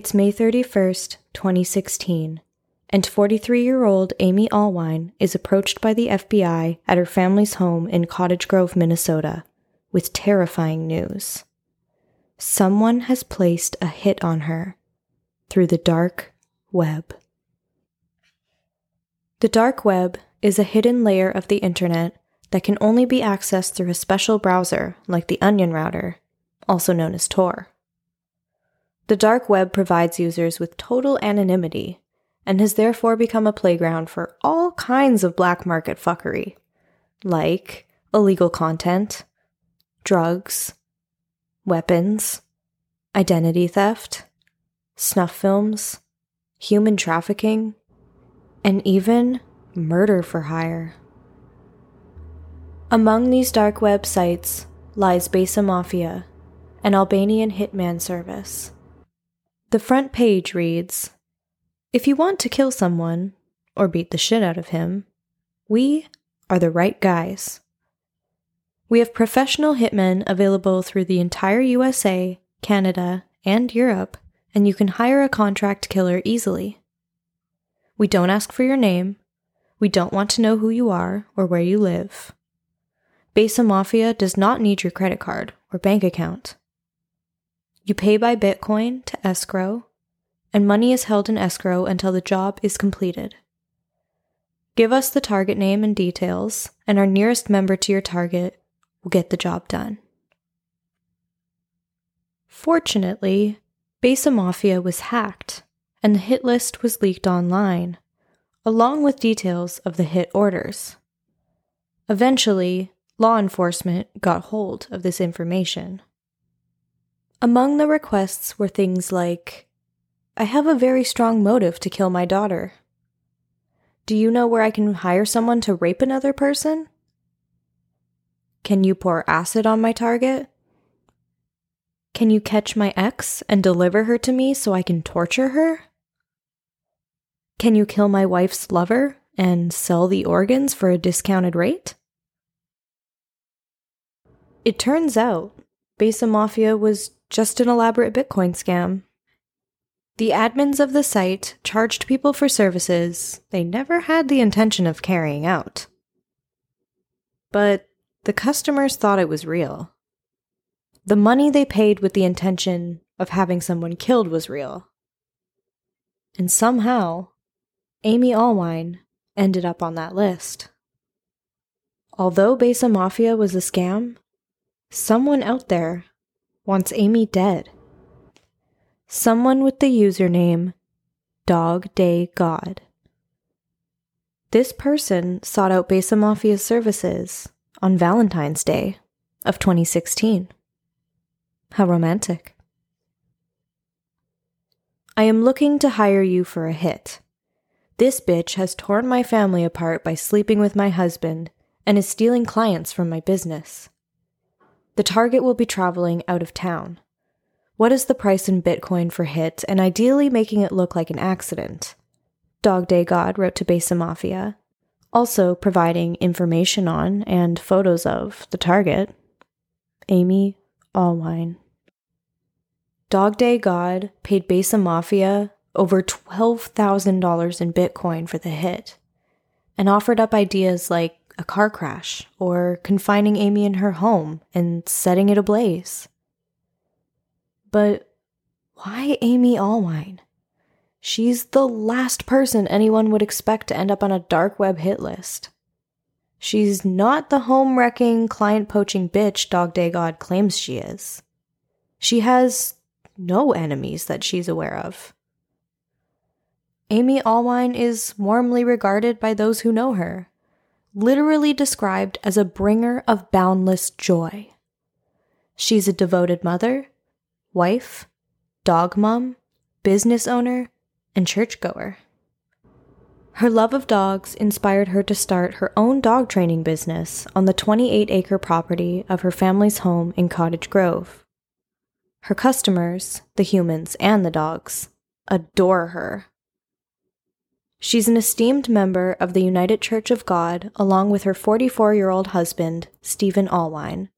It's May 31st, 2016, and 43 year old Amy Allwine is approached by the FBI at her family's home in Cottage Grove, Minnesota, with terrifying news. Someone has placed a hit on her through the dark web. The dark web is a hidden layer of the internet that can only be accessed through a special browser like the Onion Router, also known as Tor. The dark web provides users with total anonymity and has therefore become a playground for all kinds of black market fuckery, like illegal content, drugs, weapons, identity theft, snuff films, human trafficking, and even murder for hire. Among these dark web sites lies Besa Mafia, an Albanian hitman service. The front page reads If you want to kill someone, or beat the shit out of him, we are the right guys. We have professional hitmen available through the entire USA, Canada, and Europe, and you can hire a contract killer easily. We don't ask for your name. We don't want to know who you are or where you live. Besa Mafia does not need your credit card or bank account. You pay by Bitcoin to escrow, and money is held in escrow until the job is completed. Give us the target name and details, and our nearest member to your target will get the job done. Fortunately, Besa Mafia was hacked, and the hit list was leaked online, along with details of the hit orders. Eventually, law enforcement got hold of this information. Among the requests were things like I have a very strong motive to kill my daughter. Do you know where I can hire someone to rape another person? Can you pour acid on my target? Can you catch my ex and deliver her to me so I can torture her? Can you kill my wife's lover and sell the organs for a discounted rate? It turns out Besa Mafia was just an elaborate Bitcoin scam. The admins of the site charged people for services they never had the intention of carrying out. But the customers thought it was real. The money they paid with the intention of having someone killed was real. And somehow, Amy Allwine ended up on that list. Although Besa Mafia was a scam, Someone out there wants Amy dead. Someone with the username Dog Day God. This person sought out Besa Mafia's services on Valentine's Day of 2016. How romantic. I am looking to hire you for a hit. This bitch has torn my family apart by sleeping with my husband and is stealing clients from my business. The target will be traveling out of town. What is the price in Bitcoin for hit, and ideally making it look like an accident? Dog Day God wrote to Besa Mafia, also providing information on and photos of the target, Amy Allwine. Dog Day God paid Besa Mafia over $12,000 in Bitcoin for the hit and offered up ideas like a car crash or confining Amy in her home and setting it ablaze. But why Amy Allwine? She's the last person anyone would expect to end up on a dark web hit list. She's not the home wrecking, client poaching bitch Dog Day God claims she is. She has no enemies that she's aware of. Amy Allwine is warmly regarded by those who know her literally described as a bringer of boundless joy. She's a devoted mother, wife, dog mom, business owner, and churchgoer. Her love of dogs inspired her to start her own dog training business on the 28 acre property of her family's home in Cottage Grove. Her customers, the humans and the dogs, adore her She's an esteemed member of the United Church of God, along with her 44 year old husband, Stephen Allwine,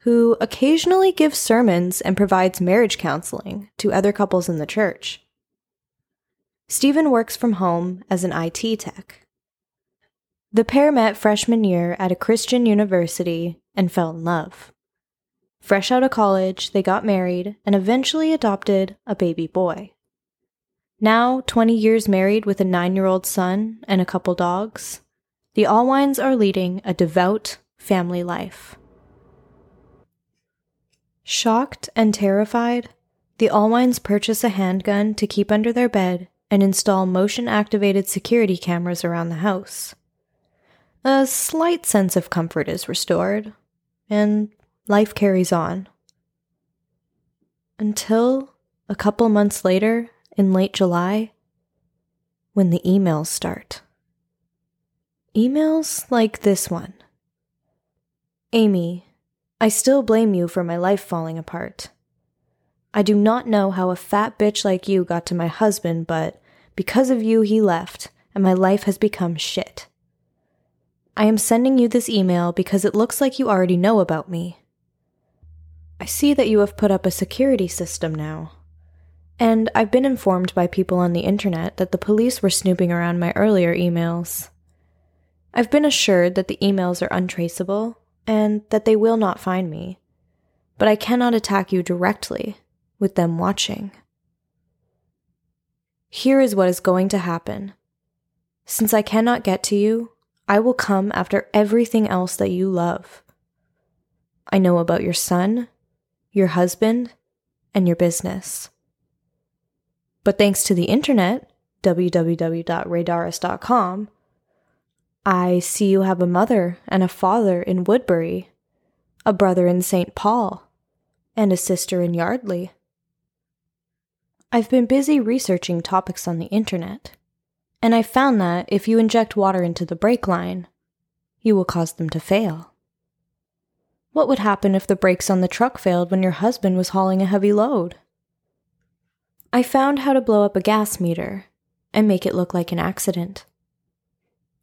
who occasionally gives sermons and provides marriage counseling to other couples in the church. Stephen works from home as an IT tech. The pair met freshman year at a Christian university and fell in love. Fresh out of college, they got married and eventually adopted a baby boy. Now, 20 years married with a nine year old son and a couple dogs, the Allwines are leading a devout family life. Shocked and terrified, the Allwines purchase a handgun to keep under their bed and install motion activated security cameras around the house. A slight sense of comfort is restored, and life carries on. Until a couple months later, in late July, when the emails start. Emails like this one Amy, I still blame you for my life falling apart. I do not know how a fat bitch like you got to my husband, but because of you, he left, and my life has become shit. I am sending you this email because it looks like you already know about me. I see that you have put up a security system now. And I've been informed by people on the internet that the police were snooping around my earlier emails. I've been assured that the emails are untraceable and that they will not find me, but I cannot attack you directly with them watching. Here is what is going to happen. Since I cannot get to you, I will come after everything else that you love. I know about your son, your husband, and your business. But thanks to the internet, www.radaris.com, I see you have a mother and a father in Woodbury, a brother in St. Paul, and a sister in Yardley. I've been busy researching topics on the internet, and I found that if you inject water into the brake line, you will cause them to fail. What would happen if the brakes on the truck failed when your husband was hauling a heavy load? I found how to blow up a gas meter and make it look like an accident.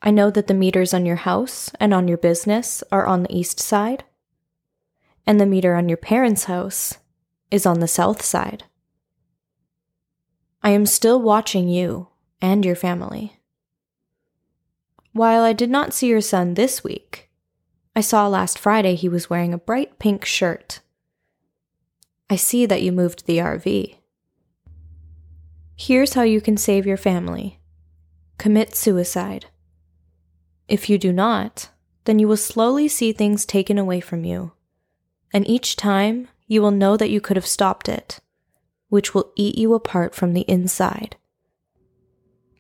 I know that the meters on your house and on your business are on the east side, and the meter on your parents' house is on the south side. I am still watching you and your family. While I did not see your son this week, I saw last Friday he was wearing a bright pink shirt. I see that you moved the RV. Here's how you can save your family commit suicide. If you do not, then you will slowly see things taken away from you, and each time you will know that you could have stopped it, which will eat you apart from the inside.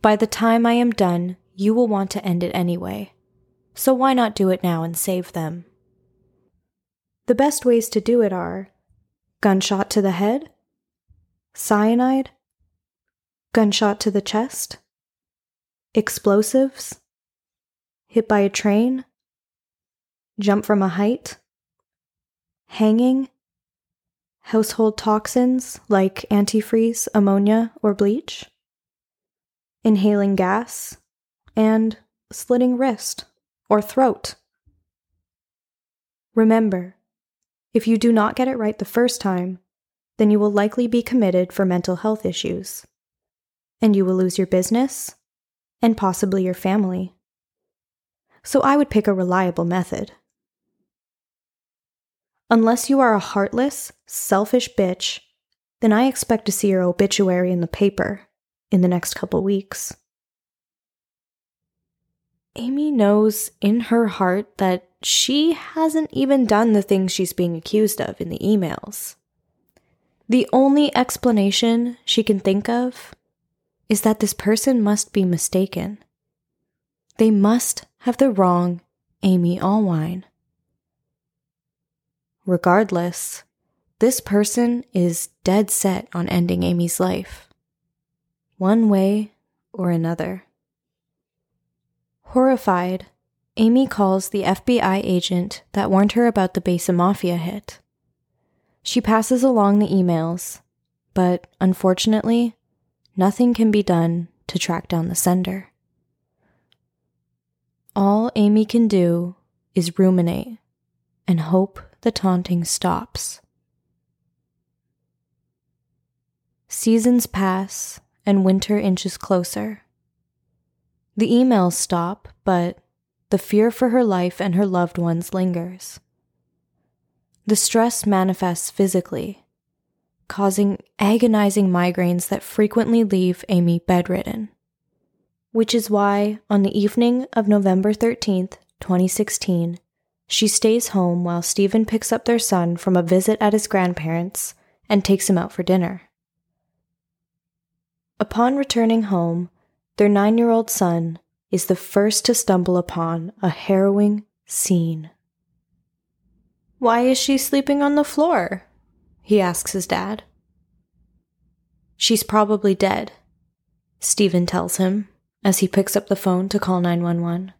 By the time I am done, you will want to end it anyway, so why not do it now and save them? The best ways to do it are gunshot to the head, cyanide, gunshot to the chest, explosives, hit by a train, jump from a height, hanging, household toxins like antifreeze, ammonia, or bleach, inhaling gas, and slitting wrist or throat. Remember, if you do not get it right the first time, then you will likely be committed for mental health issues and you will lose your business and possibly your family. So I would pick a reliable method. Unless you are a heartless, selfish bitch, then I expect to see your obituary in the paper in the next couple weeks. Amy knows in her heart that she hasn't even done the things she's being accused of in the emails. The only explanation she can think of is that this person must be mistaken. They must have the wrong Amy Allwine. Regardless, this person is dead set on ending Amy's life, one way or another. Horrified, Amy calls the FBI agent that warned her about the Besa Mafia hit. She passes along the emails, but unfortunately, nothing can be done to track down the sender. All Amy can do is ruminate and hope the taunting stops. Seasons pass and winter inches closer. The emails stop, but the fear for her life and her loved ones lingers. The stress manifests physically, causing agonizing migraines that frequently leave Amy bedridden. Which is why, on the evening of November 13th, 2016, she stays home while Stephen picks up their son from a visit at his grandparents and takes him out for dinner. Upon returning home, their nine year old son is the first to stumble upon a harrowing scene. Why is she sleeping on the floor? He asks his dad. She's probably dead, Stephen tells him as he picks up the phone to call 911.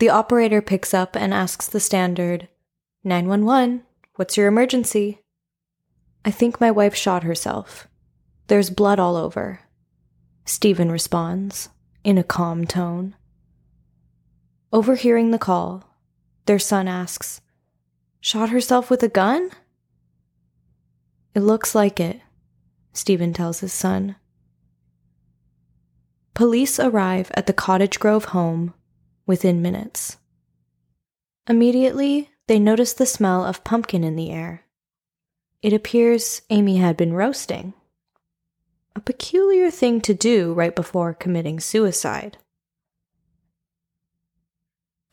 The operator picks up and asks the standard 911, what's your emergency? I think my wife shot herself. There's blood all over. Stephen responds, in a calm tone. Overhearing the call, their son asks, Shot herself with a gun? It looks like it, Stephen tells his son. Police arrive at the Cottage Grove home within minutes. Immediately, they notice the smell of pumpkin in the air. It appears Amy had been roasting a peculiar thing to do right before committing suicide.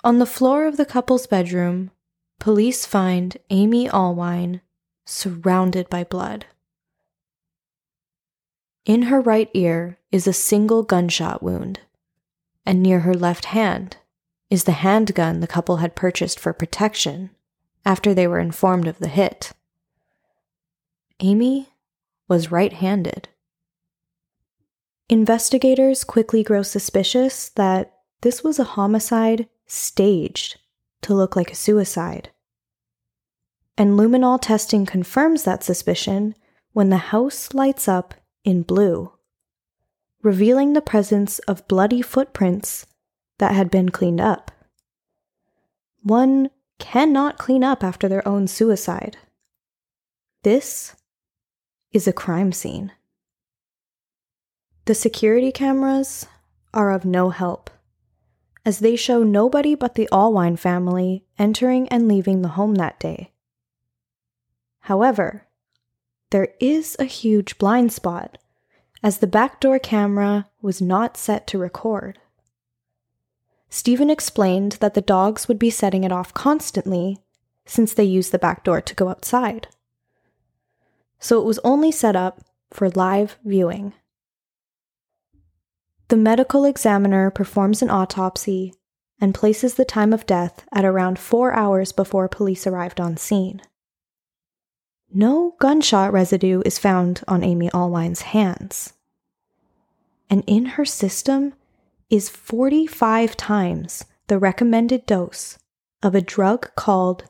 On the floor of the couple's bedroom, police find Amy Allwine surrounded by blood. In her right ear is a single gunshot wound, and near her left hand is the handgun the couple had purchased for protection after they were informed of the hit. Amy was right handed. Investigators quickly grow suspicious that this was a homicide staged to look like a suicide. And luminol testing confirms that suspicion when the house lights up in blue, revealing the presence of bloody footprints that had been cleaned up. One cannot clean up after their own suicide. This is a crime scene. The security cameras are of no help, as they show nobody but the Allwine family entering and leaving the home that day. However, there is a huge blind spot, as the backdoor camera was not set to record. Stephen explained that the dogs would be setting it off constantly since they use the back door to go outside. So it was only set up for live viewing. The medical examiner performs an autopsy and places the time of death at around four hours before police arrived on scene. No gunshot residue is found on Amy Allwine's hands. And in her system is 45 times the recommended dose of a drug called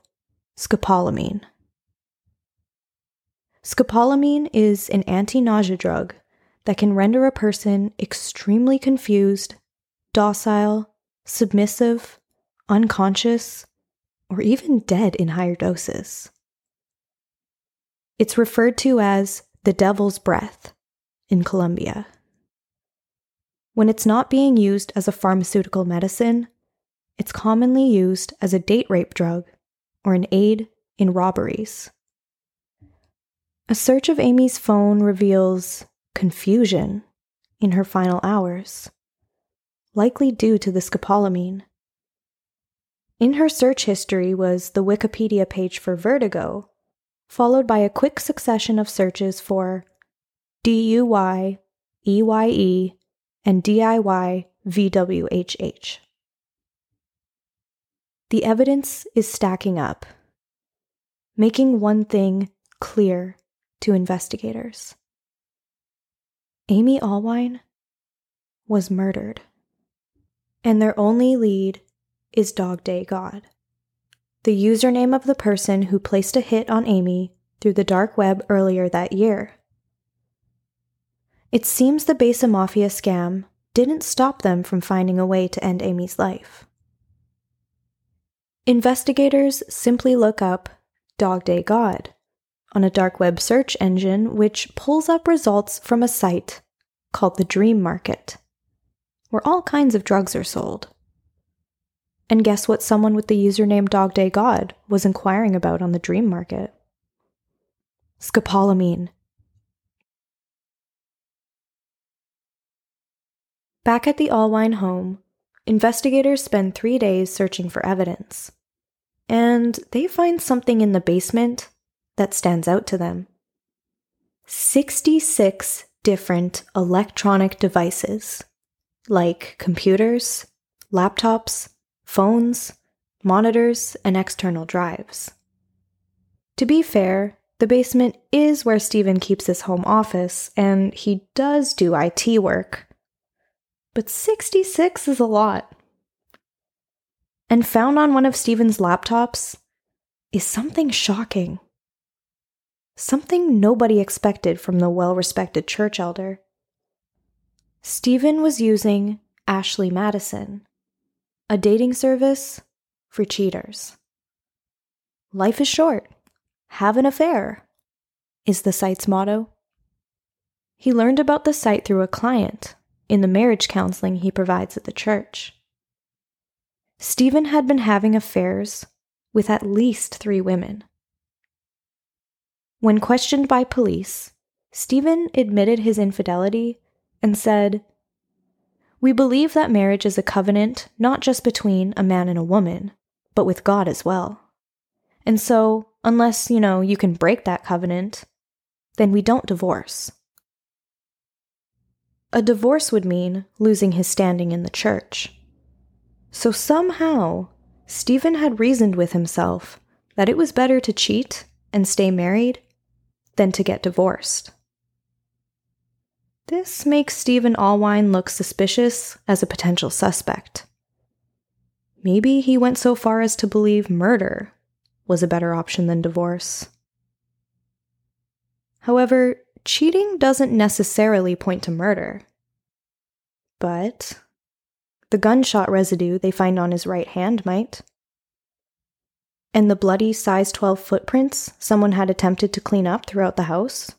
scopolamine. Scopolamine is an anti nausea drug that can render a person extremely confused, docile, submissive, unconscious, or even dead in higher doses. It's referred to as the devil's breath in Colombia. When it's not being used as a pharmaceutical medicine, it's commonly used as a date rape drug or an aid in robberies. A search of Amy's phone reveals confusion in her final hours, likely due to the scopolamine. In her search history was the Wikipedia page for vertigo, followed by a quick succession of searches for DUI, EYE, and DIY VWHH. The evidence is stacking up, making one thing clear to investigators. Amy Allwine was murdered, and their only lead is Dog Day God, the username of the person who placed a hit on Amy through the dark web earlier that year. It seems the Besa Mafia scam didn't stop them from finding a way to end Amy's life. Investigators simply look up Dog Day God on a dark web search engine which pulls up results from a site called the Dream Market, where all kinds of drugs are sold. And guess what someone with the username Dog Day God was inquiring about on the Dream Market? Scopolamine. Back at the Allwine home, investigators spend three days searching for evidence. And they find something in the basement that stands out to them 66 different electronic devices, like computers, laptops, phones, monitors, and external drives. To be fair, the basement is where Stephen keeps his home office, and he does do IT work. But 66 is a lot. And found on one of Stephen's laptops is something shocking. Something nobody expected from the well respected church elder. Stephen was using Ashley Madison, a dating service for cheaters. Life is short. Have an affair, is the site's motto. He learned about the site through a client in the marriage counseling he provides at the church. Stephen had been having affairs with at least three women. When questioned by police, Stephen admitted his infidelity and said, We believe that marriage is a covenant not just between a man and a woman, but with God as well. And so, unless, you know, you can break that covenant, then we don't divorce. A divorce would mean losing his standing in the church. So somehow, Stephen had reasoned with himself that it was better to cheat and stay married than to get divorced. This makes Stephen Allwine look suspicious as a potential suspect. Maybe he went so far as to believe murder was a better option than divorce. However, cheating doesn't necessarily point to murder. But the gunshot residue they find on his right hand might. And the bloody size 12 footprints someone had attempted to clean up throughout the house?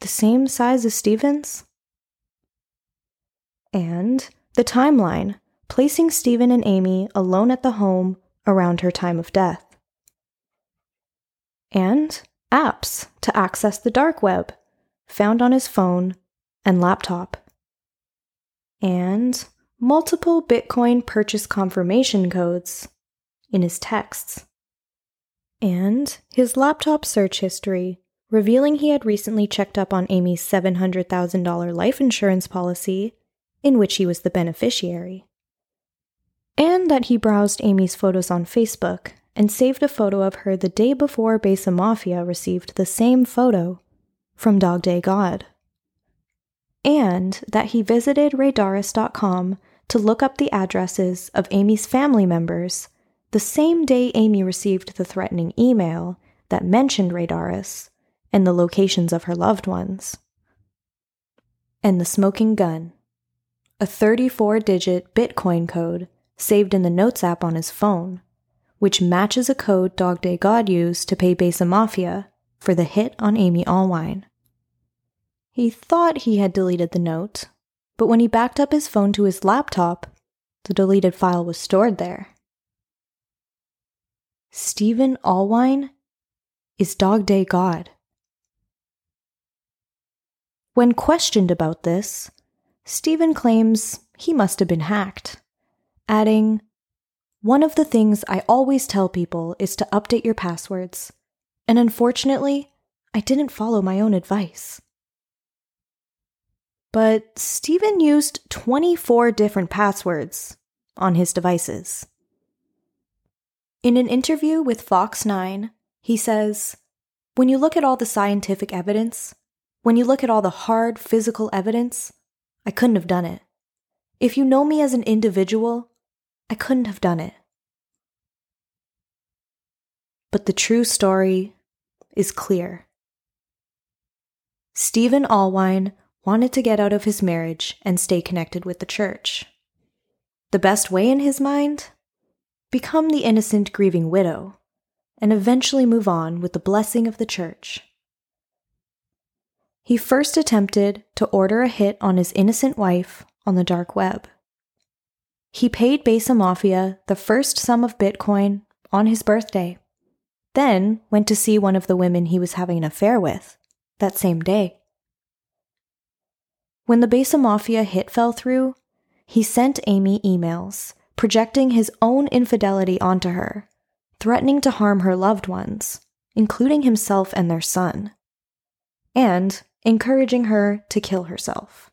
The same size as Stephen's? And the timeline, placing Stephen and Amy alone at the home around her time of death. And apps to access the dark web, found on his phone and laptop. And multiple Bitcoin purchase confirmation codes in his texts. And his laptop search history, revealing he had recently checked up on Amy's $700,000 life insurance policy, in which he was the beneficiary. And that he browsed Amy's photos on Facebook and saved a photo of her the day before Besa Mafia received the same photo from Dog Day God. And that he visited Radaris.com to look up the addresses of Amy's family members the same day Amy received the threatening email that mentioned Radaris and the locations of her loved ones. And the smoking gun, a 34 digit Bitcoin code saved in the Notes app on his phone, which matches a code Dog Day God used to pay Besa Mafia for the hit on Amy Allwine. He thought he had deleted the note, but when he backed up his phone to his laptop, the deleted file was stored there. Stephen Allwine is Dog Day God. When questioned about this, Stephen claims he must have been hacked, adding, One of the things I always tell people is to update your passwords, and unfortunately, I didn't follow my own advice. But Stephen used 24 different passwords on his devices. In an interview with Fox 9, he says, When you look at all the scientific evidence, when you look at all the hard physical evidence, I couldn't have done it. If you know me as an individual, I couldn't have done it. But the true story is clear. Stephen Allwine wanted to get out of his marriage and stay connected with the church. The best way in his mind become the innocent grieving widow, and eventually move on with the blessing of the church. He first attempted to order a hit on his innocent wife on the dark web. He paid Besa Mafia the first sum of Bitcoin on his birthday, then went to see one of the women he was having an affair with that same day. When the Besa Mafia hit fell through, he sent Amy emails projecting his own infidelity onto her, threatening to harm her loved ones, including himself and their son, and encouraging her to kill herself.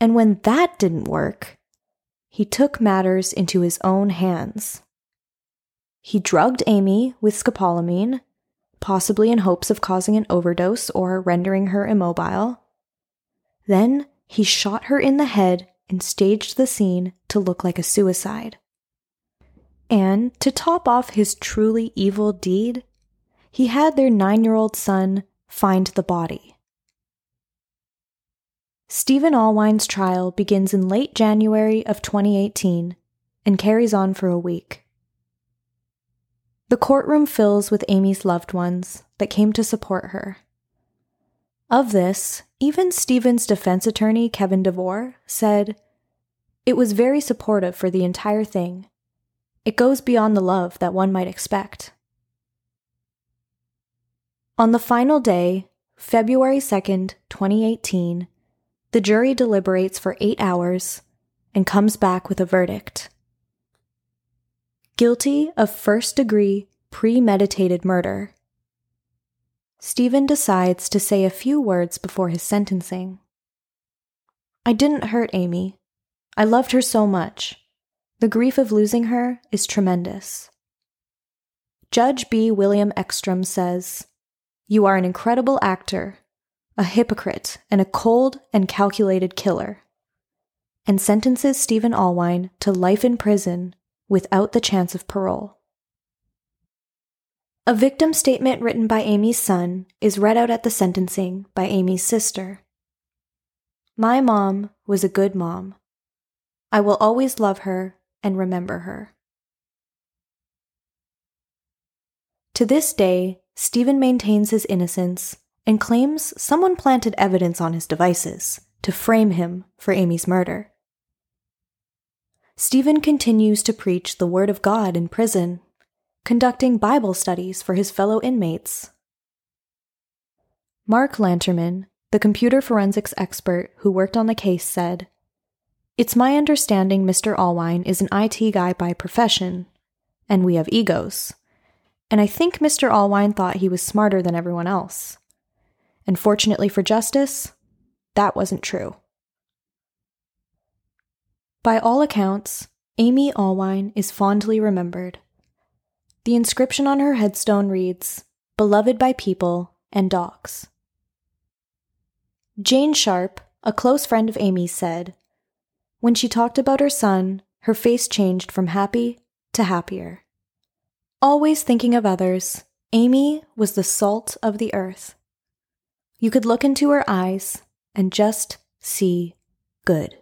And when that didn't work, he took matters into his own hands. He drugged Amy with scopolamine, possibly in hopes of causing an overdose or rendering her immobile. Then he shot her in the head and staged the scene to look like a suicide. And to top off his truly evil deed, he had their nine year old son find the body. Stephen Allwine's trial begins in late January of 2018 and carries on for a week. The courtroom fills with Amy's loved ones that came to support her. Of this, even Stephen's defense attorney, Kevin DeVore, said, It was very supportive for the entire thing. It goes beyond the love that one might expect. On the final day, February 2nd, 2018, the jury deliberates for eight hours and comes back with a verdict. Guilty of first degree premeditated murder Stephen decides to say a few words before his sentencing. I didn't hurt Amy. I loved her so much. The grief of losing her is tremendous. Judge B. William Ekstrom says, You are an incredible actor, a hypocrite, and a cold and calculated killer, and sentences Stephen Allwine to life in prison without the chance of parole. A victim statement written by Amy's son is read out at the sentencing by Amy's sister. My mom was a good mom. I will always love her and remember her. To this day, Stephen maintains his innocence and claims someone planted evidence on his devices to frame him for Amy's murder. Stephen continues to preach the Word of God in prison conducting Bible studies for his fellow inmates. Mark Lanterman, the computer forensics expert who worked on the case, said, It's my understanding Mr. Allwine is an IT guy by profession, and we have egos. And I think Mr. Allwine thought he was smarter than everyone else. And fortunately for justice, that wasn't true. By all accounts, Amy Allwine is fondly remembered. The inscription on her headstone reads, Beloved by people and dogs. Jane Sharp, a close friend of Amy's, said, When she talked about her son, her face changed from happy to happier. Always thinking of others, Amy was the salt of the earth. You could look into her eyes and just see good.